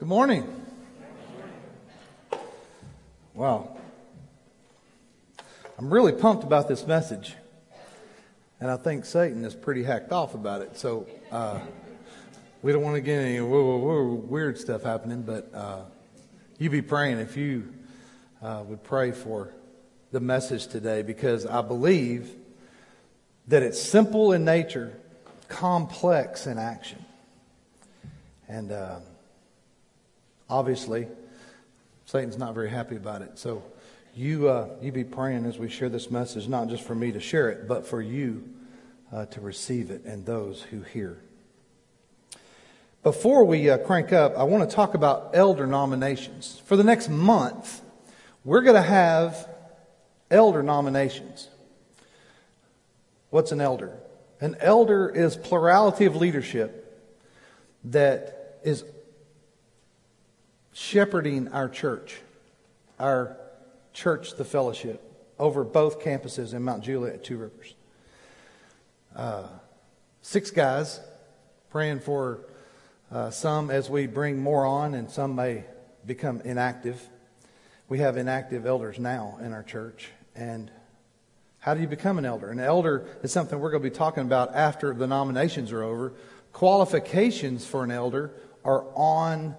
Good morning. Wow. I'm really pumped about this message. And I think Satan is pretty hacked off about it. So uh, we don't want to get any whoa, whoa, whoa, weird stuff happening, but uh, you be praying if you uh, would pray for the message today because I believe that it's simple in nature, complex in action. And uh, obviously, Satan's not very happy about it. So you, uh, you be praying as we share this message, not just for me to share it, but for you uh, to receive it and those who hear. Before we uh, crank up, I want to talk about elder nominations. For the next month, we're going to have elder nominations. What's an elder? An elder is plurality of leadership that is shepherding our church, our church, the fellowship, over both campuses in Mount Juliet Two Rivers. Uh, six guys praying for uh, some as we bring more on, and some may become inactive. We have inactive elders now in our church. And how do you become an elder? An elder is something we're going to be talking about after the nominations are over. Qualifications for an elder are on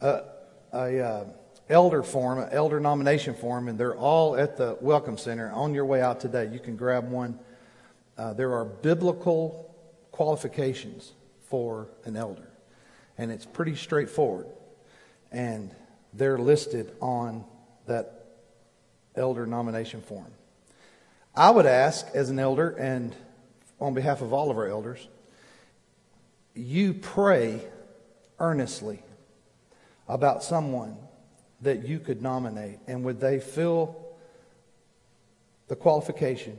a, a uh, elder form, an elder nomination form, and they're all at the Welcome Center. On your way out today, you can grab one. Uh, there are biblical qualifications for an elder, and it's pretty straightforward. And they're listed on that elder nomination form. I would ask, as an elder, and on behalf of all of our elders, you pray earnestly about someone that you could nominate, and would they fill the qualification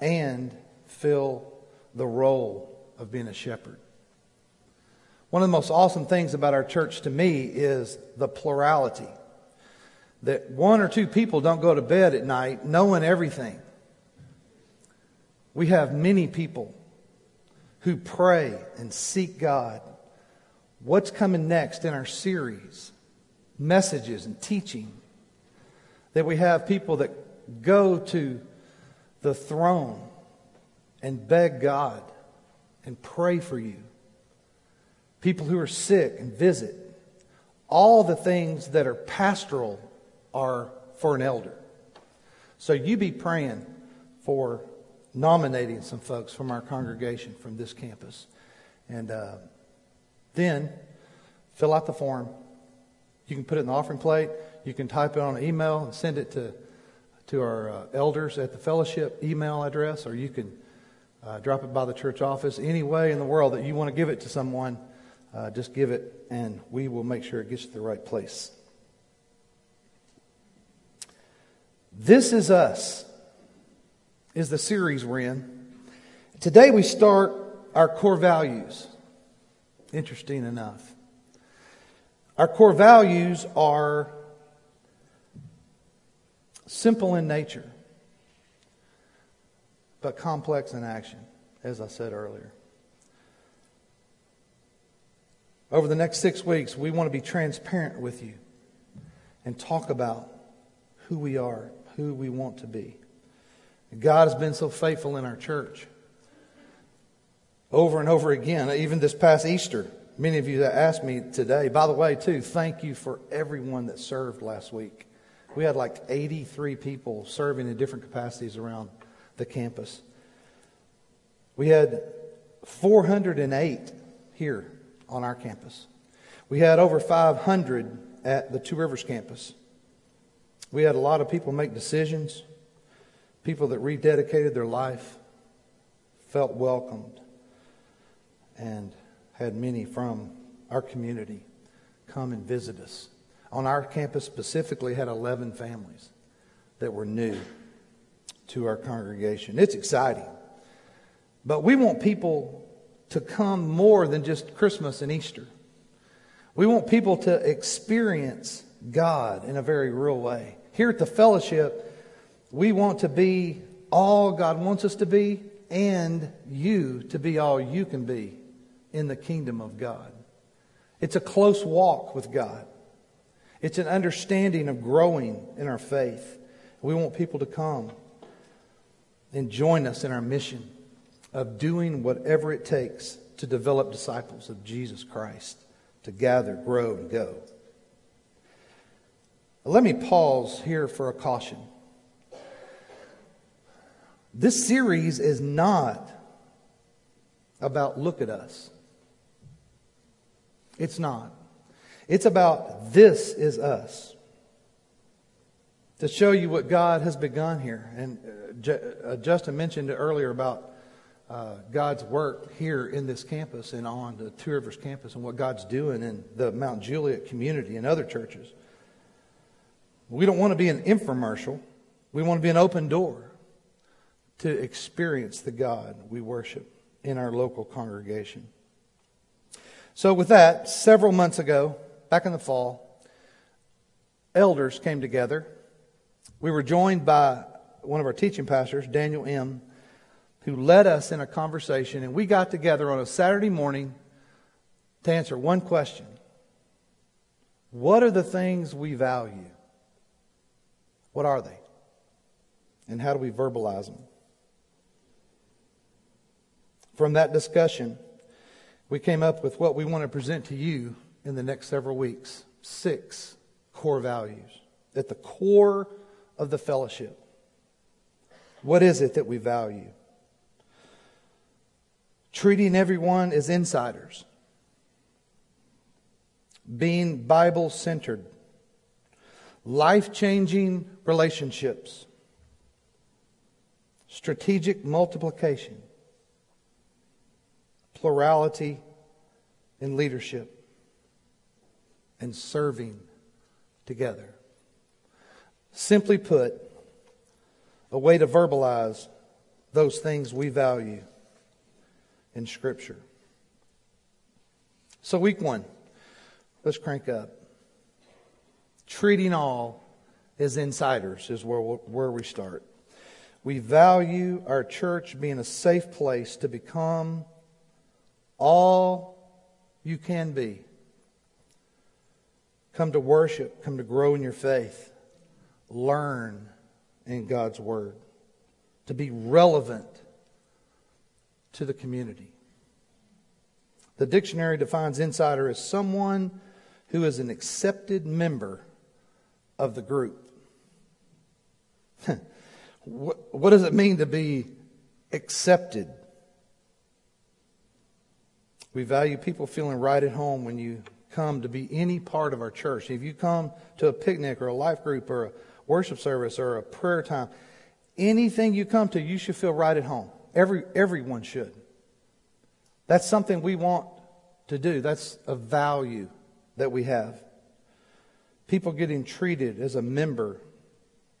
and fill the role of being a shepherd? One of the most awesome things about our church to me is the plurality that one or two people don't go to bed at night knowing everything. We have many people who pray and seek God. What's coming next in our series, messages and teaching? That we have people that go to the throne and beg God and pray for you. People who are sick and visit. All the things that are pastoral are for an elder. So you be praying for nominating some folks from our congregation from this campus. And uh, then fill out the form. You can put it in the offering plate. You can type it on an email and send it to, to our uh, elders at the fellowship email address, or you can uh, drop it by the church office. Any way in the world that you want to give it to someone, uh, just give it, and we will make sure it gets to the right place. This is Us is the series we're in. Today we start our core values. Interesting enough. Our core values are simple in nature, but complex in action, as I said earlier. Over the next six weeks, we want to be transparent with you and talk about who we are who we want to be. God has been so faithful in our church. Over and over again, even this past Easter, many of you that asked me today, by the way, too, thank you for everyone that served last week. We had like 83 people serving in different capacities around the campus. We had 408 here on our campus. We had over 500 at the Two Rivers campus. We had a lot of people make decisions, people that rededicated their life, felt welcomed, and had many from our community come and visit us. On our campus specifically, had 11 families that were new to our congregation. It's exciting. But we want people to come more than just Christmas and Easter. We want people to experience God in a very real way. Here at the fellowship, we want to be all God wants us to be and you to be all you can be in the kingdom of God. It's a close walk with God. It's an understanding of growing in our faith. We want people to come and join us in our mission of doing whatever it takes to develop disciples of Jesus Christ, to gather, grow, and go. Let me pause here for a caution. This series is not about look at us. It's not. It's about this is us. To show you what God has begun here. And uh, uh, Justin mentioned earlier about uh, God's work here in this campus and on the Two Rivers campus and what God's doing in the Mount Juliet community and other churches. We don't want to be an infomercial. We want to be an open door to experience the God we worship in our local congregation. So, with that, several months ago, back in the fall, elders came together. We were joined by one of our teaching pastors, Daniel M., who led us in a conversation, and we got together on a Saturday morning to answer one question What are the things we value? What are they? And how do we verbalize them? From that discussion, we came up with what we want to present to you in the next several weeks. Six core values. At the core of the fellowship. What is it that we value? Treating everyone as insiders, being Bible centered, life changing relationships, strategic multiplication, plurality in leadership, and serving together. Simply put, a way to verbalize those things we value in Scripture. So, week one, let's crank up. Treating all as insiders is where, where we start. We value our church being a safe place to become all you can be. Come to worship, come to grow in your faith, learn in God's Word, to be relevant to the community. The dictionary defines insider as someone who is an accepted member of the group. what, what does it mean to be accepted? We value people feeling right at home when you come to be any part of our church. If you come to a picnic or a life group or a worship service or a prayer time, anything you come to, you should feel right at home. Every, everyone should. That's something we want to do. That's a value that we have. People getting treated as a member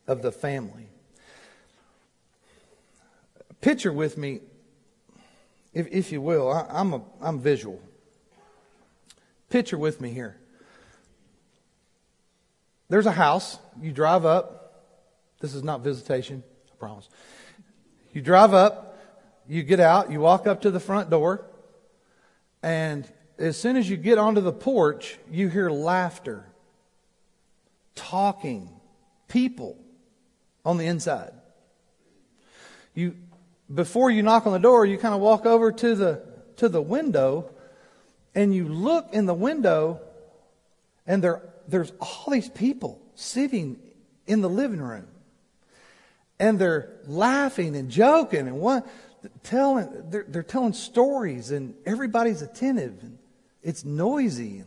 of the family. Picture with me if, if you will, I, I'm, a, I'm visual. Picture with me here. There's a house. You drive up. This is not visitation, I promise. You drive up, you get out, you walk up to the front door, and as soon as you get onto the porch, you hear laughter, talking, people on the inside. You before you knock on the door, you kind of walk over to the, to the window and you look in the window and there, there's all these people sitting in the living room. And they're laughing and joking and one, telling, they're, they're telling stories and everybody's attentive and it's noisy.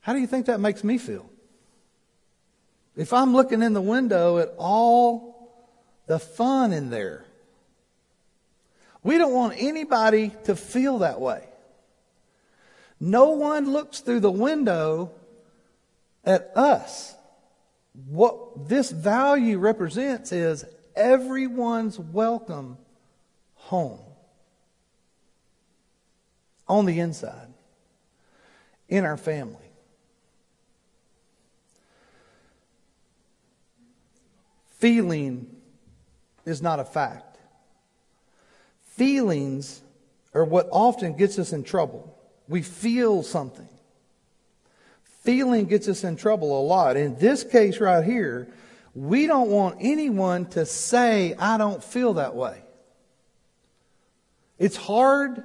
How do you think that makes me feel? If I'm looking in the window at all the fun in there. We don't want anybody to feel that way. No one looks through the window at us. What this value represents is everyone's welcome home. On the inside, in our family. Feeling is not a fact. Feelings are what often gets us in trouble. We feel something. Feeling gets us in trouble a lot. In this case right here, we don't want anyone to say, I don't feel that way. It's hard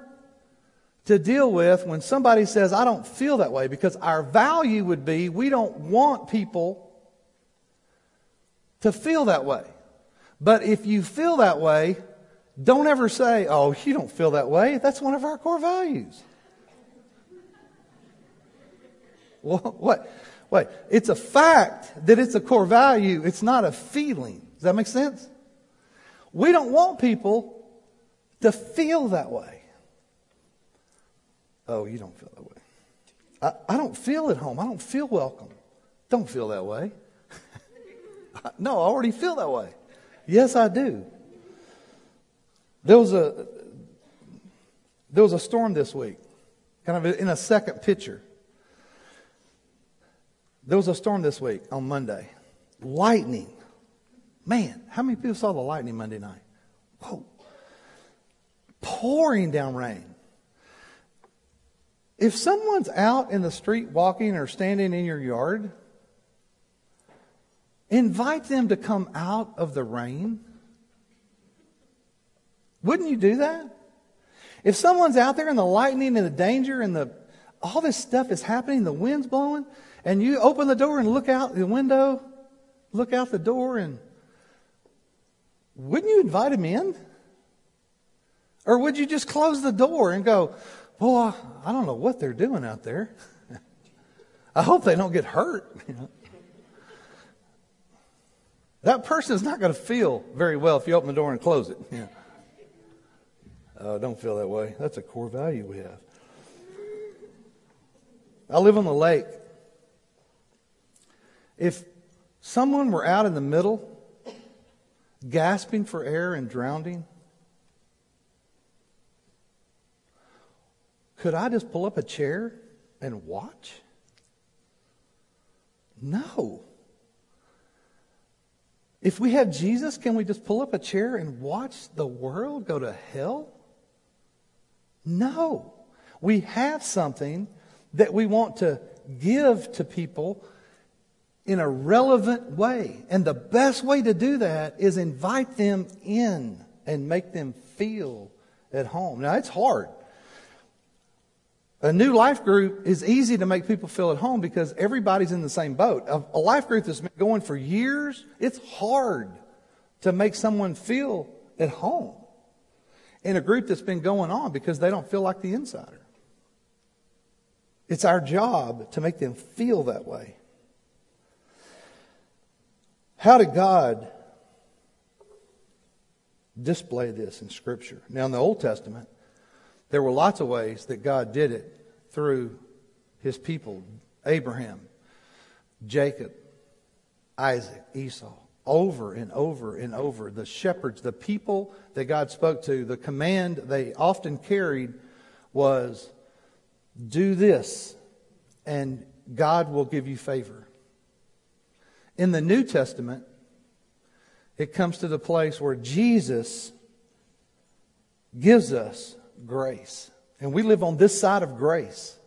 to deal with when somebody says, I don't feel that way, because our value would be we don't want people to feel that way. But if you feel that way, don't ever say, Oh, you don't feel that way. That's one of our core values. Well, what? Wait, it's a fact that it's a core value. It's not a feeling. Does that make sense? We don't want people to feel that way. Oh, you don't feel that way. I, I don't feel at home. I don't feel welcome. Don't feel that way. no, I already feel that way. Yes, I do. There was a there was a storm this week, kind of in a second picture. There was a storm this week on Monday. Lightning. Man, how many people saw the lightning Monday night? Whoa. Pouring down rain. If someone's out in the street walking or standing in your yard, invite them to come out of the rain. Wouldn't you do that? If someone's out there and the lightning and the danger and the all this stuff is happening, the wind's blowing, and you open the door and look out the window, look out the door, and wouldn't you invite him in? Or would you just close the door and go, Boy, I don't know what they're doing out there. I hope they don't get hurt. That person is not going to feel very well if you open the door and close it. Yeah. Uh, don't feel that way. That's a core value we have. I live on the lake. If someone were out in the middle, gasping for air and drowning, could I just pull up a chair and watch? No. If we have Jesus, can we just pull up a chair and watch the world go to hell? No. We have something that we want to give to people in a relevant way. And the best way to do that is invite them in and make them feel at home. Now, it's hard. A new life group is easy to make people feel at home because everybody's in the same boat. A, life group that's been going for years, it's hard to make someone feel at home in a group that's been going on because they don't feel like the insider. It's our job to make them feel that way. How did God display this in Scripture? Now, in the Old Testament, there were lots of ways that God did it through his people Abraham, Jacob, Isaac, Esau, over and over and over. The shepherds, the people that God spoke to, the command they often carried was do this, and God will give you favor. In the New Testament, it comes to the place where Jesus gives us grace. And we live on this side of grace.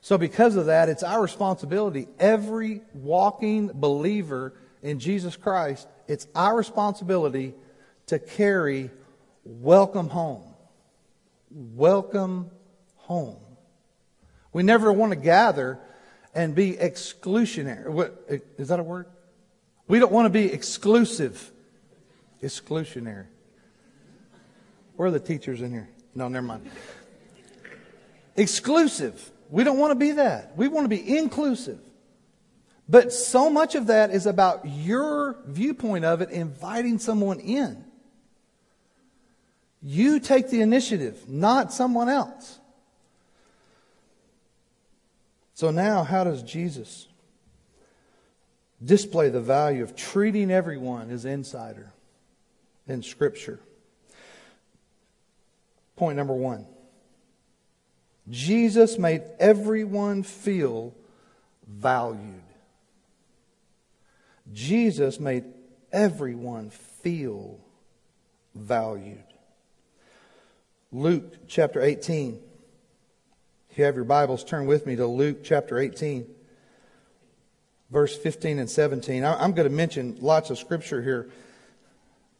So, because of that, it's our responsibility. Every walking believer in Jesus Christ, it's our responsibility to carry welcome home. Welcome home. We never want to gather and be exclusionary. What, is that a word? We don't want to be exclusive. Exclusionary. Where are the teachers in here? No, never mind. Exclusive. We don't want to be that. We want to be inclusive. But so much of that is about your viewpoint of it, inviting someone in. You take the initiative, not someone else. So now, how does Jesus display the value of treating everyone as insider in Scripture? Point number one Jesus made everyone feel valued. Jesus made everyone feel valued. Luke chapter 18. If you have your Bibles, turn with me to Luke chapter 18, verse 15 and 17. I'm going to mention lots of scripture here.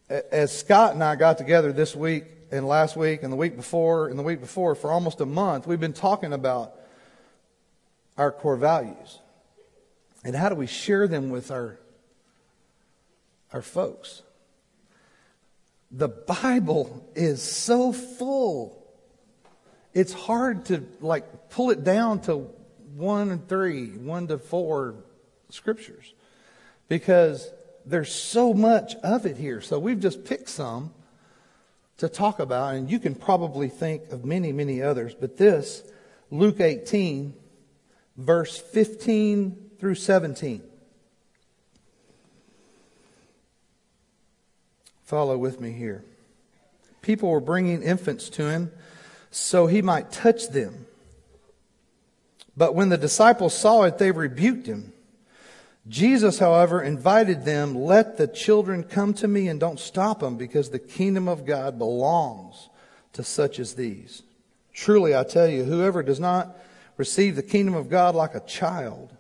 As Scott and I got together this week and last week and the week before and the week before for almost a month, we've been talking about our core values and how do we share them with our, our folks. The Bible is so full. It's hard to like pull it down to one and three, one to four scriptures because there's so much of it here. So we've just picked some to talk about, and you can probably think of many, many others. But this, Luke 18, verse 15 through 17. Follow with me here. People were bringing infants to him so he might touch them. But when the disciples saw it, they rebuked him. Jesus, however, invited them, let the children come to me and don't stop them because the kingdom of God belongs to such as these. Truly, I tell you, whoever does not receive the kingdom of God like a child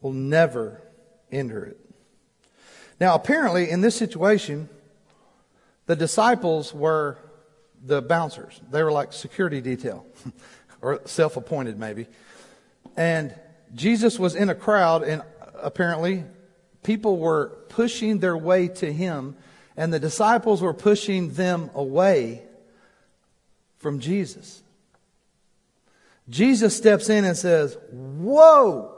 will never enter it. Now, apparently, in this situation, the disciples were the bouncers. They were like security detail, or self appointed, maybe. And Jesus was in a crowd, and apparently, people were pushing their way to him, and the disciples were pushing them away from Jesus. Jesus steps in and says, Whoa!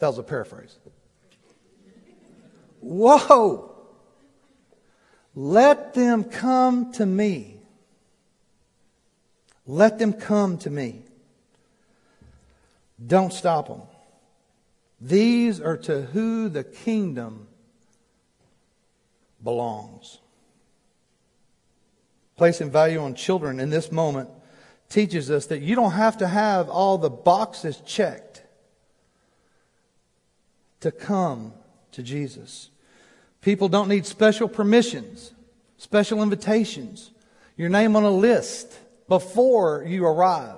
That was a paraphrase. Whoa! Let them come to me. Let them come to me. Don't stop them. These are to who the kingdom belongs. Placing value on children in this moment teaches us that you don't have to have all the boxes checked to come to Jesus. People don't need special permissions, special invitations, your name on a list before you arrive.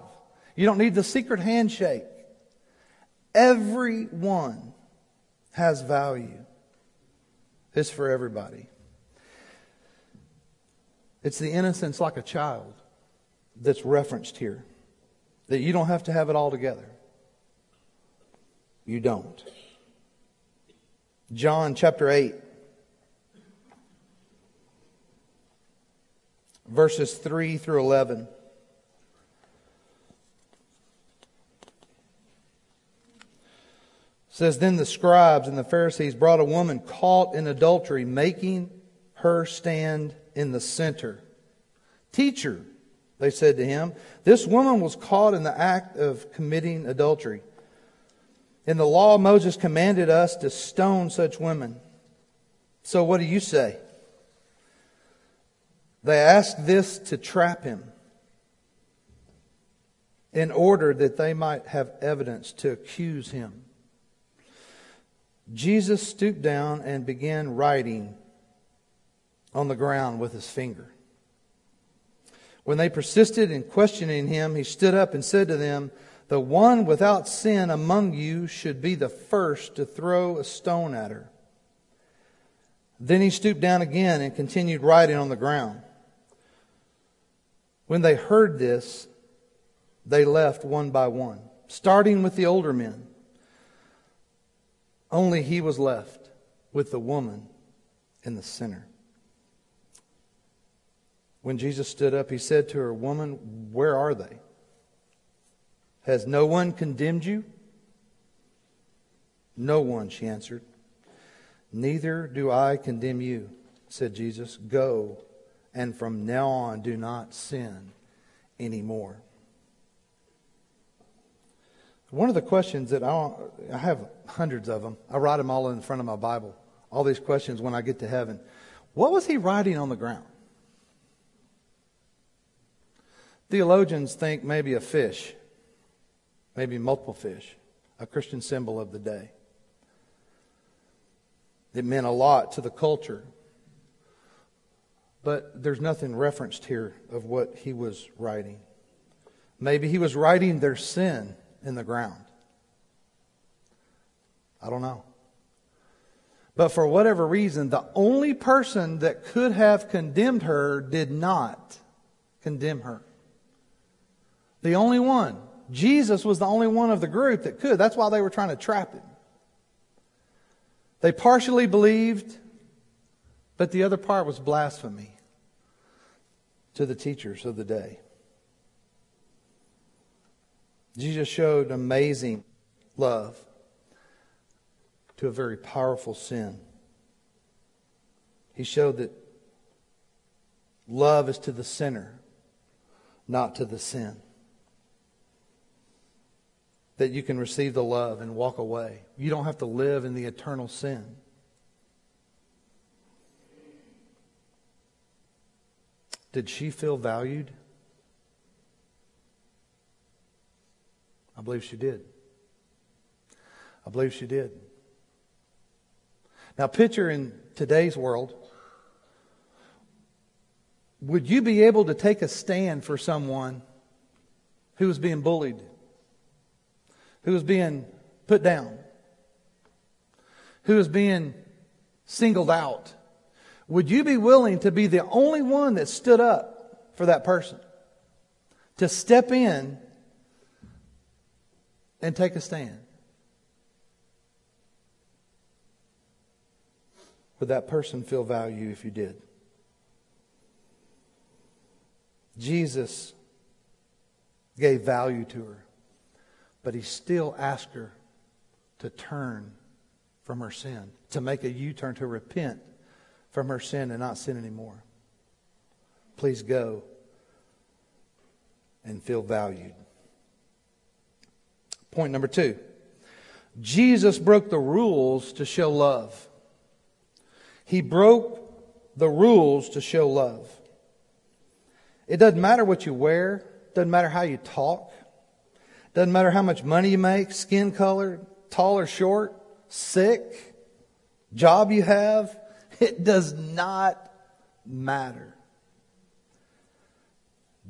You don't need the secret handshake. Everyone has value. It's for everybody. It's the innocence like a child that's referenced here. That you don't have to have it all together. You don't. John chapter 8, verses 3 through 11. Says then the scribes and the Pharisees brought a woman caught in adultery making her stand in the center. Teacher, they said to him, this woman was caught in the act of committing adultery. In the law, Moses commanded us to stone such women. So what do you say? They asked this to trap him in order that they might have evidence to accuse him. Jesus stooped down and began writing on the ground with his finger. When they persisted in questioning him, he stood up and said to them, The one without sin among you should be the first to throw a stone at her. Then he stooped down again and continued writing on the ground. When they heard this, they left one by one, starting with the older men. Only he was left with the woman in the center. When Jesus stood up, he said to her, Woman, where are they? Has no one condemned you? No one, she answered. Neither do I condemn you, said Jesus. Go, and from now on do not sin anymore. One of the questions that I, I have hundreds of them. I write them all in front of my Bible. All these questions when I get to heaven. What was he writing on the ground? Theologians think maybe a fish, maybe multiple fish, a Christian symbol of the day. It meant a lot to the culture. but there's nothing referenced here of what he was writing. Maybe he was writing their sin in the ground. I don't know. But for whatever reason, the only person that could have condemned her did not condemn her. The only one. Jesus was the only one of the group that could. That's why they were trying to trap him. They partially believed, but the other part was blasphemy to the teachers of the day. Jesus showed amazing love to a very powerful sin. He showed that love is to the sinner, not to the sin. That you can receive the love and walk away. You don't have to live in the eternal sin. Did she feel valued? I believe she did. I believe she did. Now, picture in today's world, would you be able to take a stand for someone who was being bullied, who was being put down, who was being singled out? Would you be willing to be the only one that stood up for that person? To step in and take a stand? Would that person feel value if you did? Jesus gave value to her, but he still asked her to turn from her sin, to make a U turn, to repent from her sin and not sin anymore. Please go and feel valued. Point number two Jesus broke the rules to show love. He broke the rules to show love. It doesn't matter what you wear, doesn't matter how you talk, doesn't matter how much money you make, skin color, tall or short, sick, job you have. It does not matter.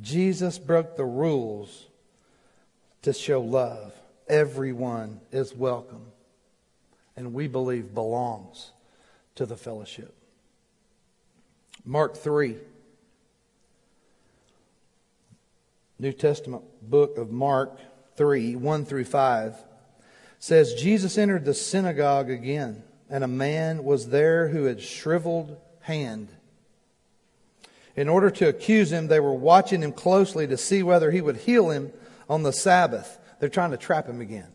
Jesus broke the rules to show love. Everyone is welcome, and we believe belongs to the fellowship. Mark 3. New Testament book of Mark 3, 1 through 5 says Jesus entered the synagogue again, and a man was there who had shriveled hand. In order to accuse him, they were watching him closely to see whether he would heal him on the Sabbath. They're trying to trap him again.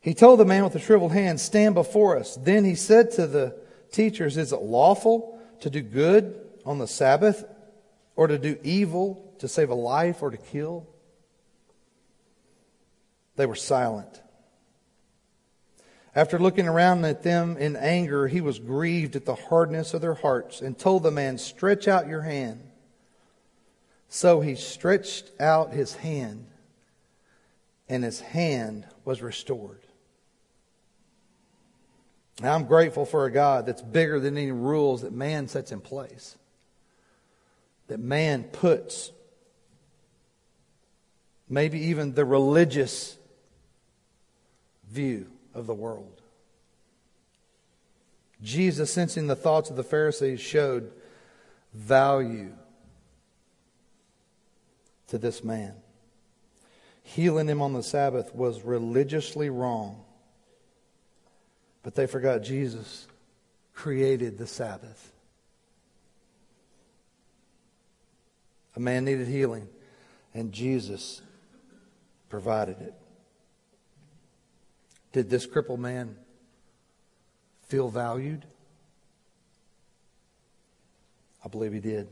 He told the man with the shriveled hand, Stand before us. Then he said to the teachers, Is it lawful to do good on the Sabbath or to do evil, to save a life or to kill? They were silent. After looking around at them in anger, he was grieved at the hardness of their hearts and told the man, Stretch out your hand. So he stretched out his hand, and his hand was restored. I'm grateful for a God that's bigger than any rules that man sets in place, that man puts, maybe even the religious view of the world. Jesus, sensing the thoughts of the Pharisees, showed value to this man. Healing him on the Sabbath was religiously wrong but they forgot Jesus created the Sabbath. A man needed healing, and Jesus provided it. Did this crippled man feel valued? I believe he did.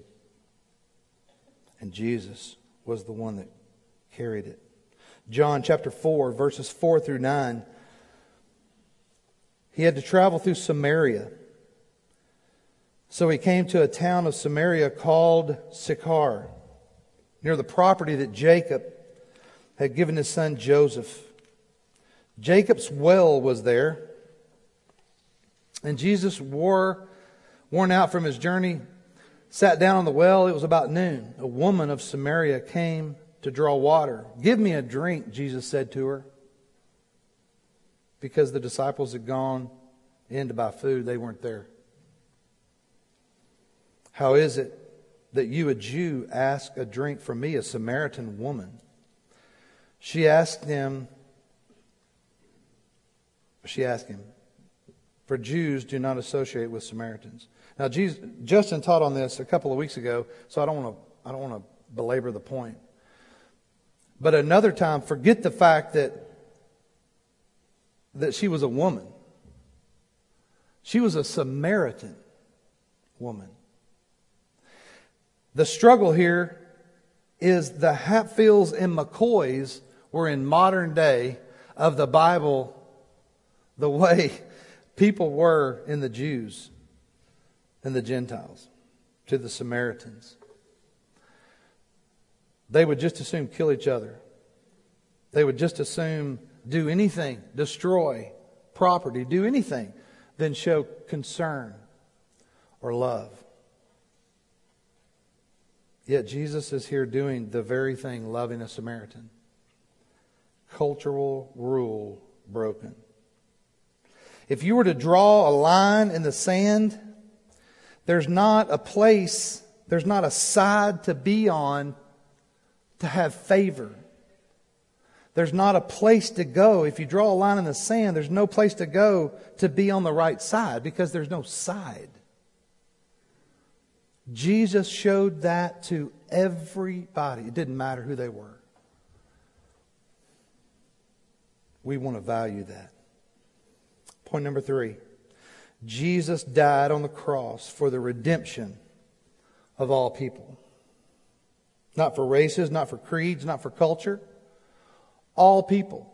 And Jesus was the one that carried it. John chapter 4, verses 4 through 9 he had to travel through Samaria. So he came to a town of Samaria called Sychar, near the property that Jacob had given his son Joseph. Jacob's well was there, and Jesus wore, Worn out from his journey, sat down on the well. It was about noon. A woman of Samaria came to draw water. Give me a drink, Jesus said to her. Because the disciples had gone in to buy food, they weren't there. How is it that you, a Jew, ask a drink from me, a Samaritan woman? She asked him, she asked him, for Jews do not associate with Samaritans. Now, Jesus, Justin taught on this a couple of weeks ago, so I don't want to I don't want to belabor the point. But another time, forget the fact that that she was a woman. She was a Samaritan woman. The struggle here is the Hatfields and McCoys were in modern day of the Bible the way people were in the Jews and the Gentiles to the Samaritans. They would just assume kill each other. They would just assume do anything, destroy property, do anything, then show concern or love. Yet Jesus is here doing the very thing, loving a Samaritan. Cultural rule broken. If you were to draw a line in the sand, there's not a place, there's not a side to be on to have favor. There's not a place to go. If you draw a line in the sand, there's no place to go to be on the right side because there's no side. Jesus showed that to everybody. It didn't matter who they were. We want to value that. Point number three Jesus died on the cross for the redemption of all people. Not for races, not for creeds, not for culture. All people.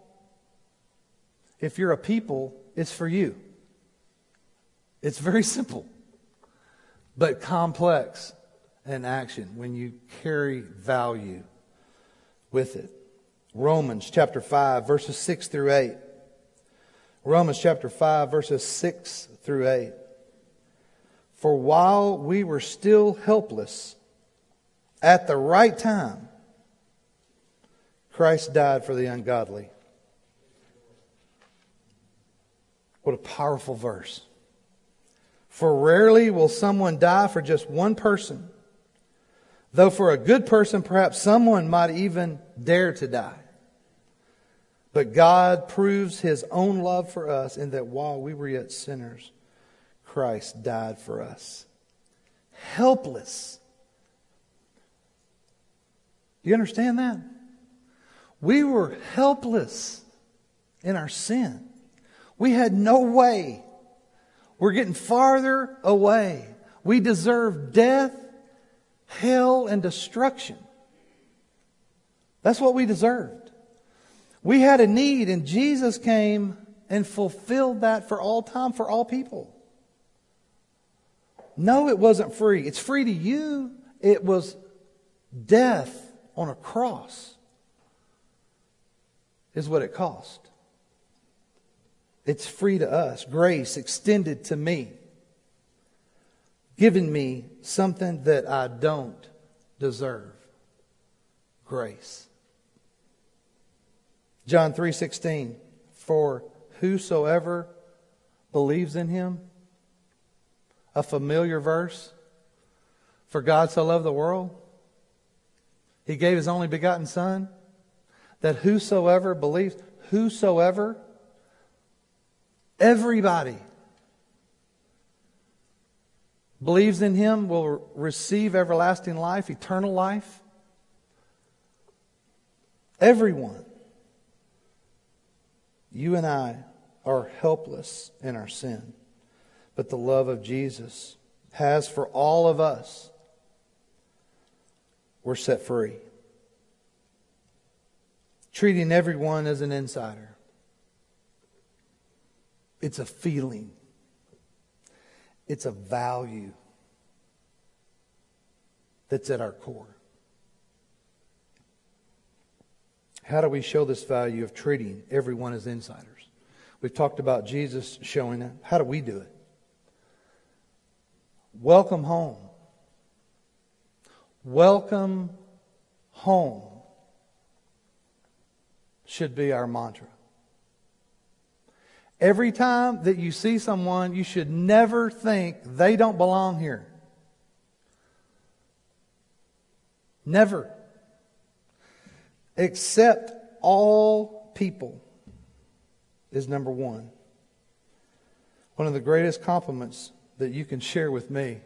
If you're a people, it's for you. It's very simple, but complex in action when you carry value with it. Romans chapter 5, verses 6 through 8. Romans chapter 5, verses 6 through 8. For while we were still helpless, at the right time, Christ died for the ungodly. What a powerful verse. For rarely will someone die for just one person, though for a good person, perhaps someone might even dare to die. But God proves his own love for us in that while we were yet sinners, Christ died for us. Helpless. Do you understand that? We were helpless in our sin. We had no way. We're getting farther away. We deserve death, hell, and destruction. That's what we deserved. We had a need, and Jesus came and fulfilled that for all time, for all people. No, it wasn't free. It's free to you. It was death on a cross, is what it cost. It's free to us. Grace extended to me, giving me something that I don't deserve. Grace. John 3:16 For whosoever believes in him a familiar verse? For God so loved the world he gave his only begotten son that whosoever believes whosoever everybody believes in him will receive everlasting life eternal life. Everyone you and I are helpless in our sin, but the love of Jesus has for all of us. We're set free. Treating everyone as an insider. It's a feeling. It's a value that's at our core. How do we show this value of treating everyone as insiders? We've talked about Jesus showing it. How do we do it? Welcome home. Welcome home should be our mantra. Every time that you see someone, you should never think they don't belong here. Never. Accept all people is number one. One of the greatest compliments that you can share with me.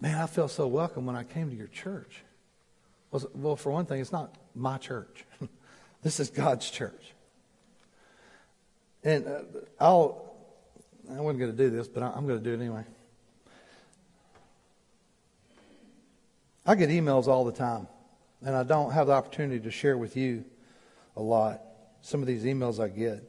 Man, I felt so welcome when I came to your church. Well, for one thing, it's not my church. this is God's church. And uh, I'll, I wasn't going to do this, but I'm going to do it anyway. I get emails all the time, and I don't have the opportunity to share with you a lot. Some of these emails I get.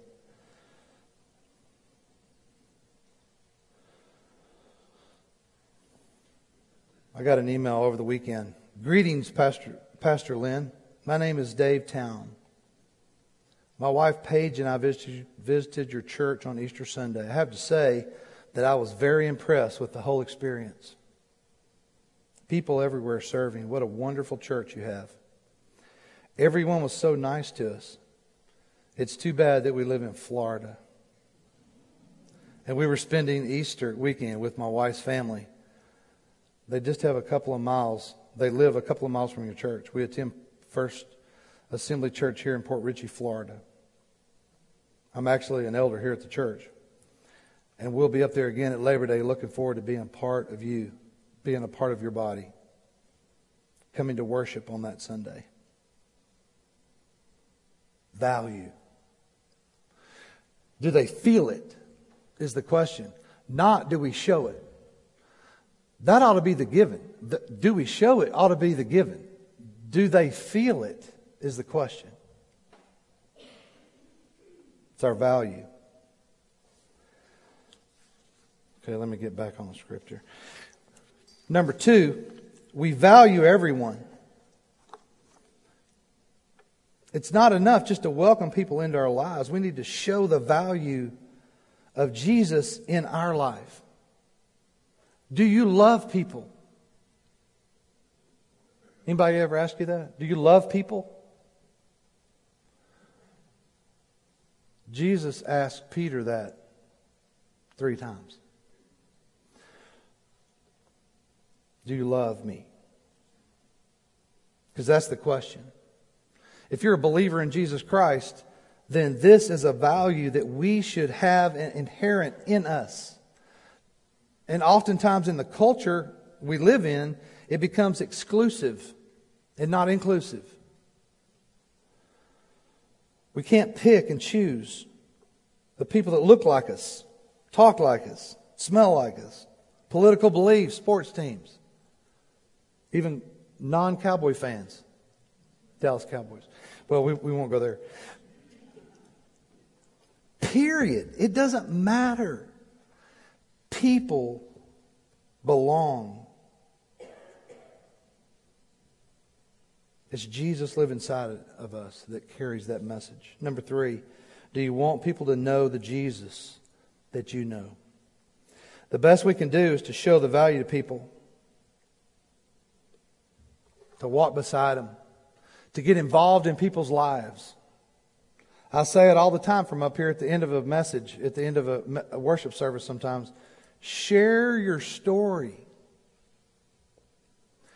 I got an email over the weekend. Greetings, Pastor, Pastor Lynn. My name is Dave Town. My wife Paige and I visited, visited your church on Easter Sunday. I have to say that I was very impressed with the whole experience. People everywhere serving. What a wonderful church you have. Everyone was so nice to us. It's too bad that we live in Florida. And we were spending Easter weekend with my wife's family. They just have a couple of miles. They live a couple of miles from your church. We attend First Assembly Church here in Port Richey, Florida. I'm actually an elder here at the church. And we'll be up there again at Labor Day looking forward to being part of you, being a part of your body, coming to worship on that Sunday. Value. Do they feel it? Is the question. Not do we show it. That ought to be the given. The, do we show it? Ought to be the given. Do they feel it? Is the question. It's our value. Okay, let me get back on the scripture. Number two, we value everyone. It's not enough just to welcome people into our lives. We need to show the value of Jesus in our life. Do you love people? Anybody ever ask you that? Do you love people? Jesus asked Peter that three times. Do you love me? Because that's the question. If you're a believer in Jesus Christ, then this is a value that we should have inherent in us. And oftentimes in the culture we live in, it becomes exclusive and not inclusive. We can't pick and choose the people that look like us, talk like us, smell like us, political beliefs, sports teams, even non cowboy fans, Dallas Cowboys. Well, we, we won't go there. Period. It doesn't matter. People belong. It's Jesus live inside of us that carries that message. Number three, do you want people to know the Jesus that you know? The best we can do is to show the value to people, to walk beside them, to get involved in people's lives. I say it all the time from up here at the end of a message, at the end of a worship service sometimes. Share your story.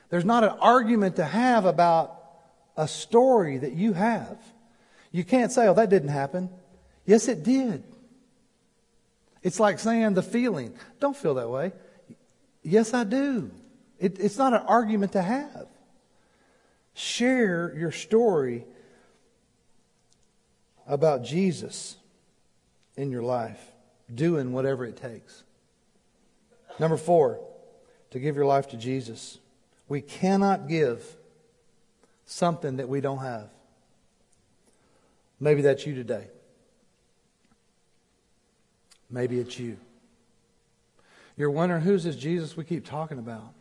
There's not an argument to have about a story that you have. You can't say, oh, that didn't happen. Yes, it did. It's like saying the feeling. Don't feel that way. Yes, I do. It, it's not an argument to have. Share your story about Jesus in your life, doing whatever it takes. Number four, to give your life to Jesus. We cannot give something that we don't have. Maybe that's you today. Maybe it's you. You're wondering who's this Jesus we keep talking about?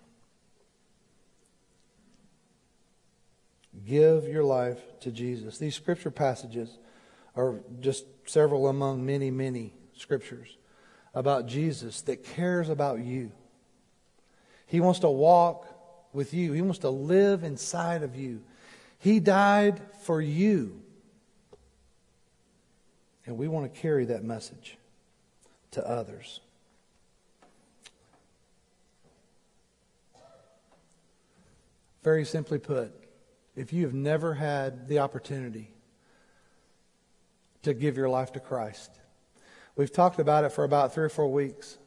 Give your life to Jesus. These scripture passages are just several among many, many scriptures about Jesus that cares about you. He wants to walk with you, He wants to live inside of you. He died for you. And we want to carry that message to others. Very simply put, if you have never had the opportunity to give your life to Christ, we've talked about it for about three or four weeks.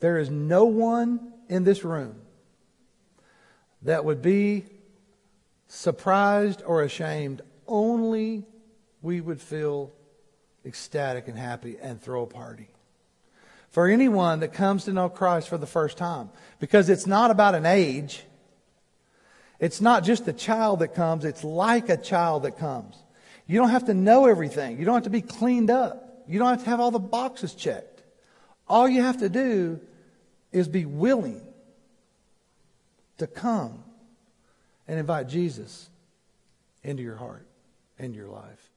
There is no one in this room that would be surprised or ashamed, only we would feel ecstatic and happy and throw a party. For anyone that comes to know Christ for the first time, because it's not about an age. It's not just a child that comes, it's like a child that comes. You don't have to know everything. You don't have to be cleaned up. You don't have to have all the boxes checked. All you have to do is be willing to come and invite Jesus into your heart and your life.